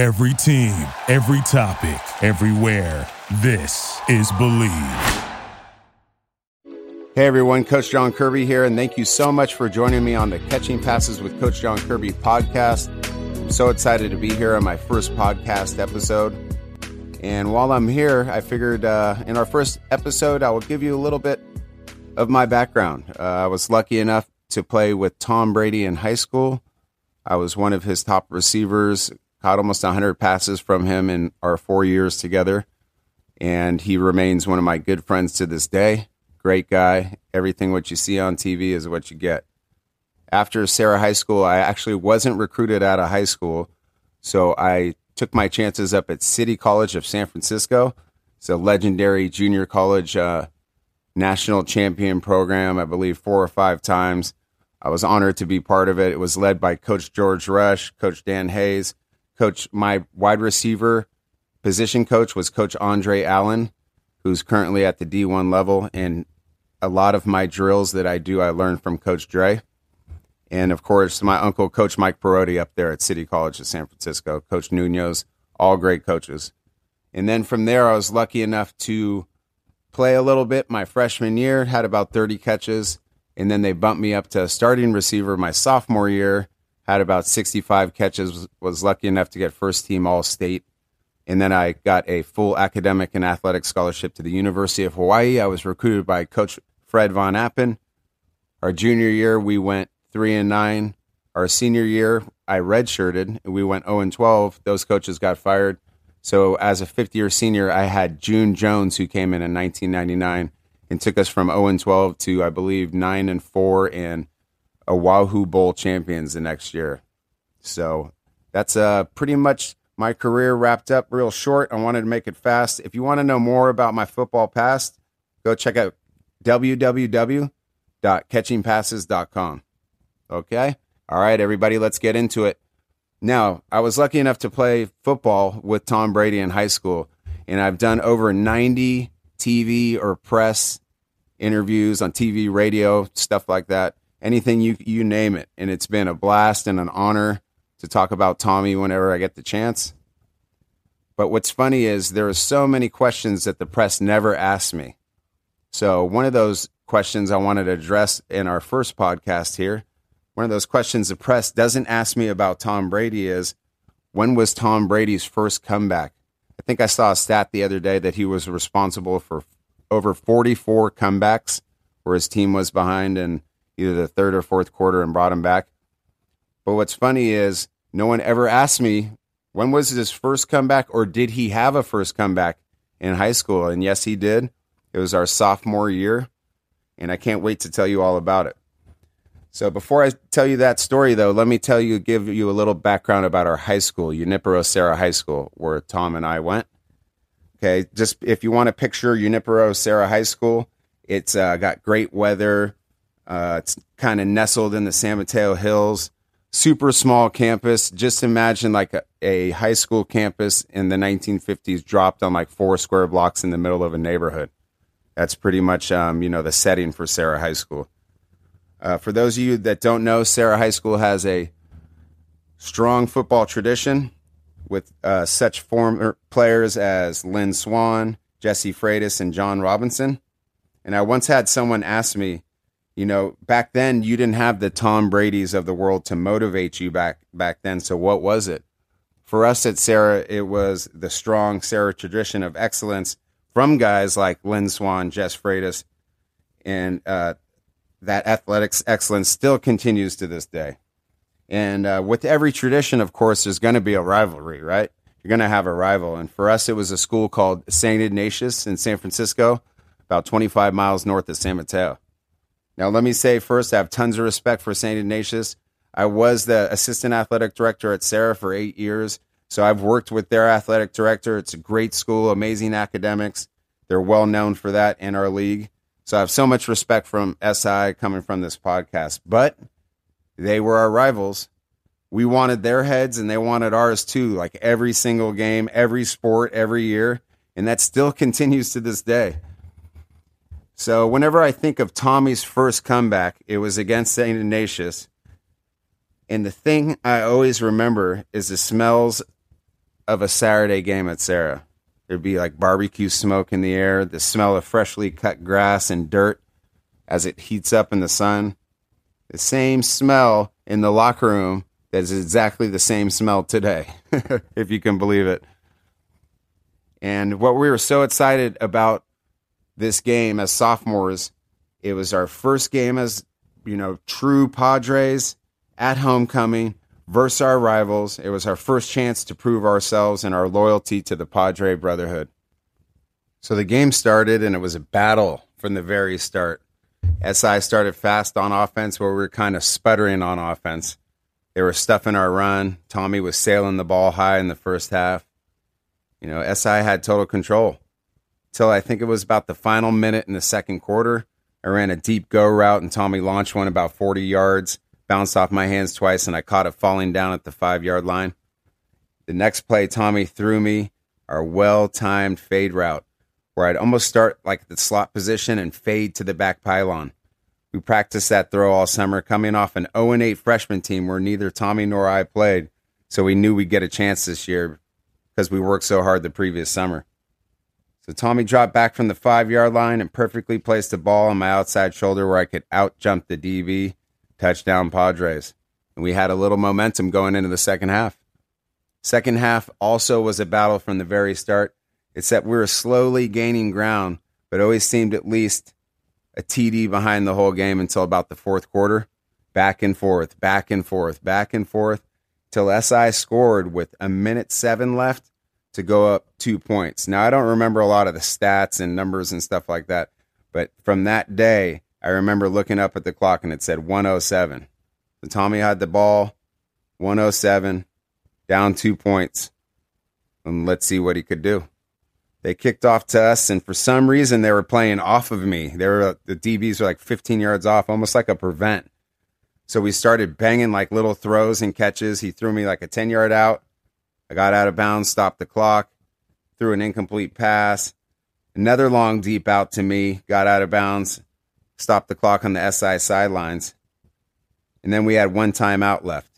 Every team, every topic, everywhere. This is Bleav. Hey everyone, Coach John Kirby here, and thank you so much for joining me on the Catching Passes with Coach John Kirby podcast. I'm so excited to be here on my first podcast episode. And while I'm here, I figured uh, in our first episode, I will give you a little bit of my background. Uh, I was lucky enough to play with Tom Brady in high school. I was one of his top receivers, caught almost 100 passes from him in our four years together. And he remains one of my good friends to this day. Great guy. Everything what you see on TV is what you get. After Serra High School, I actually wasn't recruited out of high school. So I took my chances up at City College of San Francisco. It's a legendary junior college uh, national champion program, I believe, four or five times. I was honored to be part of it. It was led by Coach George Rush, Coach Dan Hayes, Coach, my wide receiver position coach was Coach Andre Allen, who's currently at the D1 level. And a lot of my drills that I do, I learned from Coach Dre. And of course, my uncle, Coach Mike Perotti, up there at City College of San Francisco, Coach Nunez, all great coaches. And then from there, I was lucky enough to play a little bit my freshman year, had about 30 catches. And then they bumped me up to starting receiver my sophomore year, had about 65 catches, was lucky enough to get first team All State. And then I got a full academic and athletic scholarship to the University of Hawaii. I was recruited by Coach Fred Von Appen. Our junior year, we went three and nine. Our senior year, I redshirted. And we went 0 and 12. Those coaches got fired. So as a fifth year senior, I had June Jones, who came in in 1999 and took us from 0 and 12 to, I believe, 9 and 4 and a Oahu Bowl champions the next year. So that's uh, pretty much my career wrapped up real short. I wanted to make it fast. If you want to know more about my football past, go check out www.catchingpasses.com. Okay? All right, everybody, let's get into it. Now, I was lucky enough to play football with Tom Brady in high school, and I've done over 90 TV or press interviews on TV, radio, stuff like that. Anything you you name it, and it's been a blast and an honor to talk about Tommy whenever I get the chance. But what's funny is there are so many questions that the press never asked me. So one of those questions I wanted to address in our first podcast here, one of those questions the press doesn't ask me about Tom Brady is when was Tom Brady's first comeback? I think I saw a stat the other day that he was responsible for over 44 comebacks where his team was behind in either the third or fourth quarter and brought him back. But what's funny is no one ever asked me when was his first comeback or did he have a first comeback in high school? And yes, he did. It was our sophomore year. And I can't wait to tell you all about it. So before I tell you that story, though, let me tell you, give you a little background about our high school, Junipero Serra High School, where Tom and I went. Okay, just if you want to picture Junipero Serra High School, it's uh, got great weather. Uh, it's kind of nestled in the San Mateo Hills. Super small campus. Just imagine like a, a high school campus in the 1950s dropped on like four square blocks in the middle of a neighborhood. That's pretty much um, you know the setting for Serra High School. Uh, for those of you that don't know, Serra High School has a strong football tradition with uh, such former players as Lynn Swann, Jesse Freitas, and John Robinson. And I once had someone ask me, you know, back then you didn't have the Tom Brady's of the world to motivate you back back then. So what was it? For us at Serra, it was the strong Serra tradition of excellence from guys like Lynn Swann, Jess Freitas, and uh, that athletics excellence still continues to this day. And uh, with every tradition, of course, there's going to be a rivalry, right? You're going to have a rival. And for us, it was a school called St. Ignatius in San Francisco, about 25 miles north of San Mateo. Now, let me say first, I have tons of respect for St. Ignatius. I was the assistant athletic director at Serra for eight years. So I've worked with their athletic director. It's a great school, amazing academics. They're well known for that in our league. So I have so much respect from SI coming from this podcast. But they were our rivals. We wanted their heads and they wanted ours too, like every single game, every sport, every year. And that still continues to this day. So whenever I think of Tommy's first comeback, it was against St. Ignatius. And the thing I always remember is the smells of a Saturday game at Serra. There'd be like barbecue smoke in the air, the smell of freshly cut grass and dirt as it heats up in the sun. The same smell in the locker room that is exactly the same smell today, if you can believe it. And what we were so excited about this game as sophomores, it was our first game as, you know, true Padres at homecoming versus our rivals. It was our first chance to prove ourselves and our loyalty to the Padre Brotherhood. So the game started, and it was a battle from the very start. SI started fast on offense, where we were kind of sputtering on offense. They were stuffing our run. Tommy was sailing the ball high in the first half. You know, SI had total control. Till I think it was about the final minute in the second quarter. I ran a deep go route, and Tommy launched one about 40 yards bounced off my hands twice, and I caught it falling down at the five yard line. The next play, Tommy threw me our well timed fade route, where I'd almost start like the slot position and fade to the back pylon. We practiced that throw all summer, coming off an 0 8 freshman team where neither Tommy nor I played, so we knew we'd get a chance this year because we worked so hard the previous summer. So Tommy dropped back from the five yard line and perfectly placed the ball on my outside shoulder where I could out jump the DB touchdown Padres. And we had a little momentum going into the second half. Second half also was a battle from the very start, except we were slowly gaining ground, but always seemed at least a TD behind the whole game until about the fourth quarter. Back and forth, back and forth, back and forth, till SI scored with a minute seven left to go up two points. Now, I don't remember a lot of the stats and numbers and stuff like that, but from that day, I remember looking up at the clock and it said 107. So Tommy had the ball, 107, down two points. And let's see what he could do. They kicked off to us, and for some reason, they were playing off of me. They were the DBs were like 15 yards off, almost like a prevent. So we started banging like little throws and catches. He threw me like a 10 yard out. I got out of bounds, stopped the clock, threw an incomplete pass. Another long deep out to me, got out of bounds, stopped the clock on the SI sidelines. And then we had one timeout left.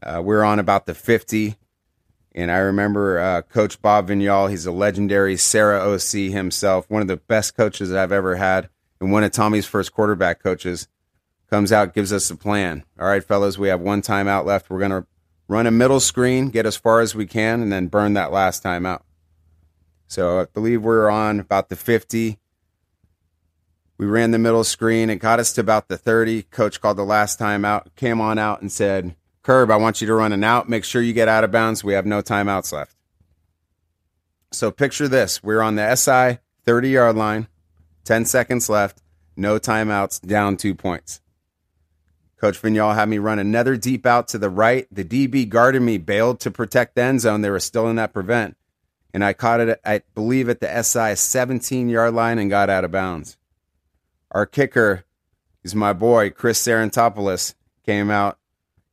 Uh, we are on about the 50. And I remember uh, Coach Bob Vignal, he's a legendary Serra OC himself, one of the best coaches I've ever had, and one of Tommy's first quarterback coaches, comes out, gives us a plan. All right, fellas, we have one timeout left. We're going to run a middle screen, get as far as we can, and then burn that last timeout. So I believe we're on about the 50. We ran the middle screen. It got us to about the 30. Coach called the last time out, came on out and said, Curb, I want you to run an out. Make sure you get out of bounds. We have no timeouts left. So picture this. We're on the SI 30 yard line, 10 seconds left, no timeouts, down two points. Coach Vignal had me run another deep out to the right. The DB guarded me, bailed to protect the end zone. They were still in that prevent. And I caught it, I believe, at the SI 17 yard line and got out of bounds. Our kicker is my boy, Chris Sarantopoulos, came out.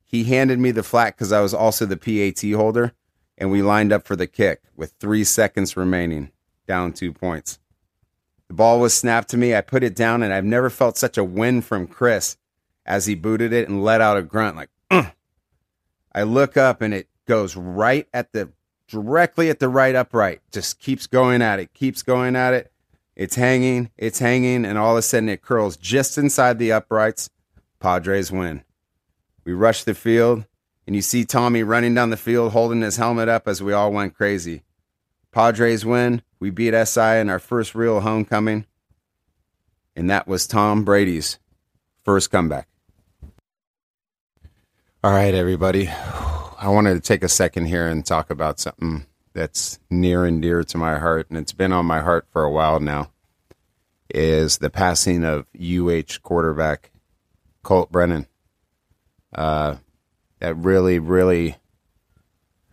He handed me the flat because I was also the PAT holder, and we lined up for the kick with three seconds remaining, down two points. The ball was snapped to me. I put it down, and I've never felt such a win from Chris as he booted it and let out a grunt like, Ugh. I look up and it goes right at the directly at the right upright. Just keeps going at it, keeps going at it. It's hanging, it's hanging, and all of a sudden it curls just inside the uprights. Padres win. We rush the field, and you see Tommy running down the field holding his helmet up as we all went crazy. Padres win. We beat SI in our first real homecoming, and that was Tom Brady's first comeback. All right, everybody. I wanted to take a second here and talk about something that's near and dear to my heart, and it's been on my heart for a while now, is the passing of UH quarterback Colt Brennan. Uh, that really, really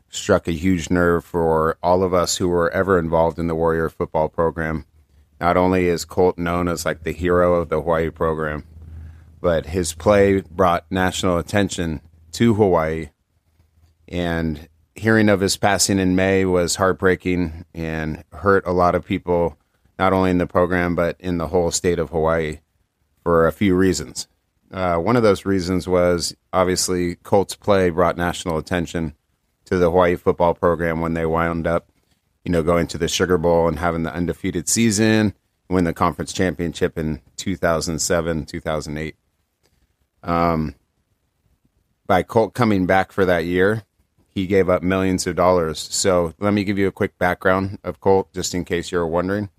struck a huge nerve for all of us who were ever involved in the Warrior football program. Not only is Colt known as like the hero of the Hawaii program, but his play brought national attention to Hawaii. And hearing of his passing in May was heartbreaking and hurt a lot of people, not only in the program, but in the whole state of Hawaii for a few reasons. Uh, one of those reasons was obviously Colt's play brought national attention to the Hawaii football program when they wound up, you know, going to the Sugar Bowl and having the undefeated season, win the conference championship in 2007, 2008. Um, by Colt coming back for that year, he gave up millions of dollars. So let me give you a quick background of Colt, just in case you're wondering.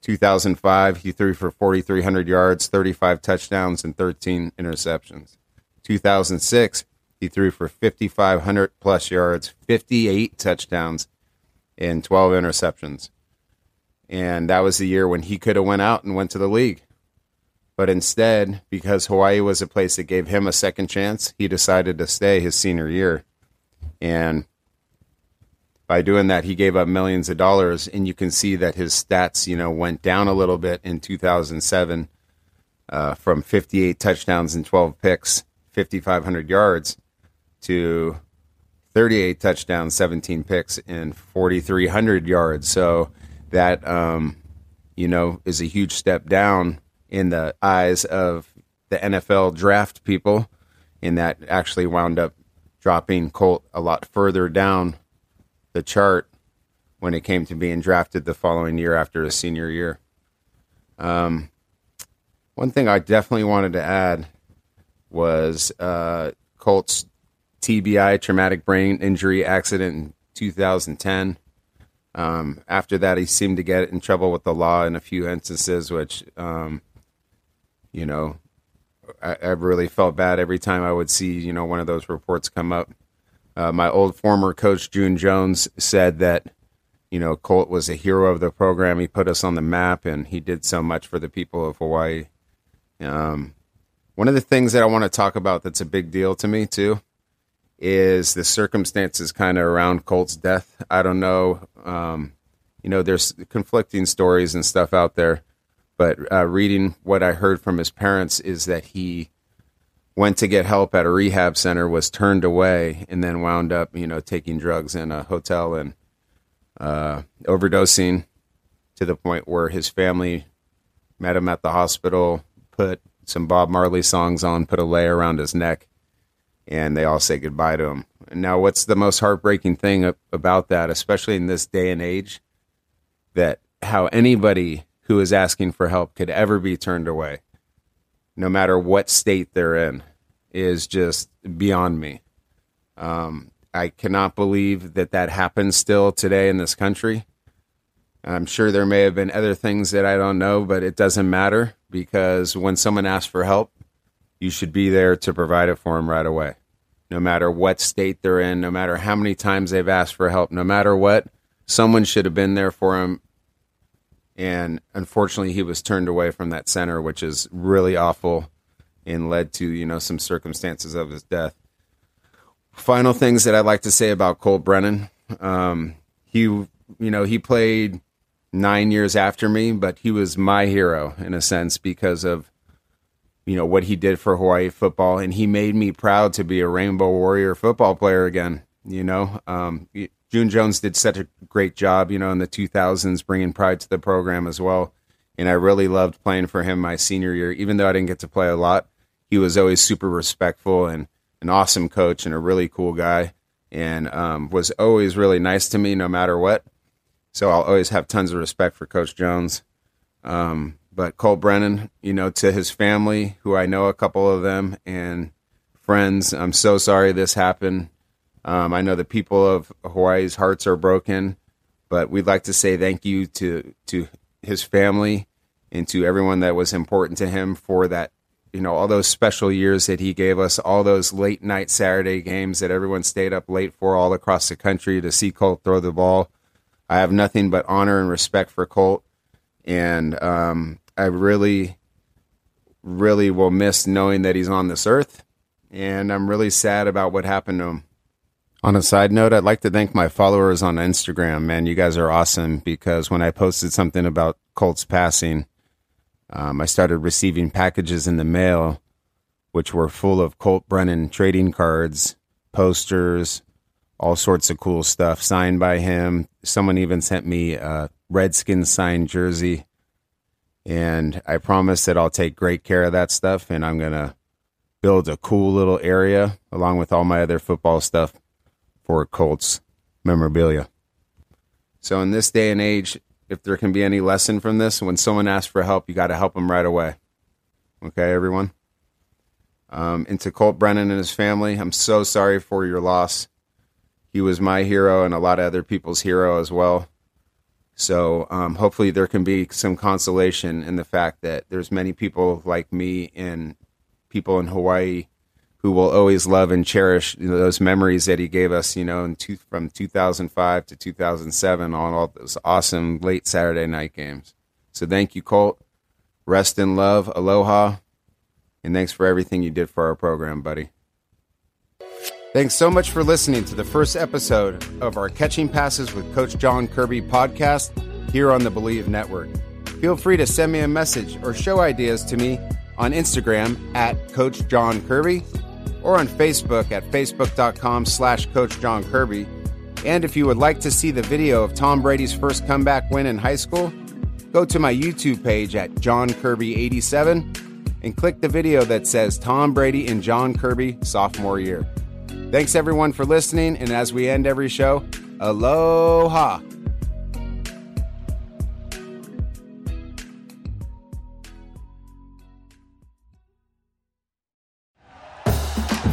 2005, he threw for 4,300 yards, 35 touchdowns, and 13 interceptions. 2006, he threw for 5,500 plus yards, 58 touchdowns, and 12 interceptions. And that was the year when he could have went out and went to the league. But instead, because Hawaii was a place that gave him a second chance, he decided to stay his senior year. And by doing that, he gave up millions of dollars. And you can see that his stats, you know, went down a little bit in 2007 uh, from 58 touchdowns and 12 picks, 5,500 yards, to 38 touchdowns, 17 picks, and 4,300 yards. So that, um, you know, is a huge step down in the eyes of the NFL draft people, and that actually wound up dropping Colt a lot further down the chart when it came to being drafted the following year after his senior year. Um, one thing I definitely wanted to add was uh, Colt's TBI, traumatic brain injury accident in 2010. Um, after that, he seemed to get in trouble with the law in a few instances, which, um, you know, I, I, really felt bad every time I would see, you know, one of those reports come up. Uh, my old former coach, June Jones, said that, you know, Colt was a hero of the program. He put us on the map and he did so much for the people of Hawaii. Um, one of the things that I want to talk about that's a big deal to me, too, is the circumstances kind of around Colt's death. I don't know. Um, you know, there's conflicting stories and stuff out there, but uh, reading what I heard from his parents is that he went to get help at a rehab center, was turned away, and then wound up, you know, taking drugs in a hotel and uh, overdosing to the point where his family met him at the hospital, put some Bob Marley songs on, put a lei around his neck, and they all say goodbye to him. Now, what's the most heartbreaking thing about that, especially in this day and age, that how anybody who is asking for help could ever be turned away, no matter what state they're in, is just beyond me. Um, I cannot believe that that happens still today in this country. I'm sure there may have been other things that I don't know, but it doesn't matter because when someone asks for help, you should be there to provide it for them right away. No matter what state they're in, no matter how many times they've asked for help, no matter what, someone should have been there for him. And unfortunately, he was turned away from that center, which is really awful and led to, you know, some circumstances of his death. Final things that I'd like to say about Colt Brennan. Um, he, you know, he played nine years after me, but he was my hero in a sense because of you know what he did for Hawaii football, and he made me proud to be a Rainbow Warrior football player again. You know, um, June Jones did such a great job, you know, in the 2000s, bringing pride to the program as well. And I really loved playing for him my senior year, even though I didn't get to play a lot. He was always super respectful and an awesome coach and a really cool guy, and um, was always really nice to me no matter what. So I'll always have tons of respect for Coach Jones. Um, but Colt Brennan, you know, to his family, who I know a couple of them, and friends, I'm so sorry this happened. Um, I know the people of Hawaii's hearts are broken, but we'd like to say thank you to to his family and to everyone that was important to him for that. You know, all those special years that he gave us, all those late night Saturday games that everyone stayed up late for all across the country to see Colt throw the ball. I have nothing but honor and respect for Colt, and um, I really, really will miss knowing that he's on this earth. And I'm really sad about what happened to him. On a side note, I'd like to thank my followers on Instagram. Man, you guys are awesome because when I posted something about Colt's passing, um, I started receiving packages in the mail, which were full of Colt Brennan trading cards, posters, all sorts of cool stuff signed by him. Someone even sent me a Redskins signed jersey and I promise that I'll take great care of that stuff and I'm going to build a cool little area along with all my other football stuff for Colts memorabilia. So in this day and age, if there can be any lesson from this, when someone asks for help, you got to help them right away. Okay, everyone. Um, and to Colt Brennan and his family, I'm so sorry for your loss. He was my hero and a lot of other people's hero as well. So um, hopefully there can be some consolation in the fact that there's many people like me and people in Hawaii who will always love and cherish you know, those memories that he gave us, you know, two, from 2005 to 2007 on all those awesome late Saturday night games. So thank you, Colt. Rest in love. Aloha. And thanks for everything you did for our program, buddy. Thanks so much for listening to the first episode of our Catching Passes with Coach John Kirby podcast here on the Bleav Network. Feel free to send me a message or show ideas to me on Instagram at Coach John Kirby or on Facebook at facebook.com slash Coach John Kirby. And if you would like to see the video of Tom Brady's first comeback win in high school, go to my YouTube page at John Kirby87 and click the video that says Tom Brady and John Kirby sophomore year. Thanks everyone for listening, and as we end every show, aloha.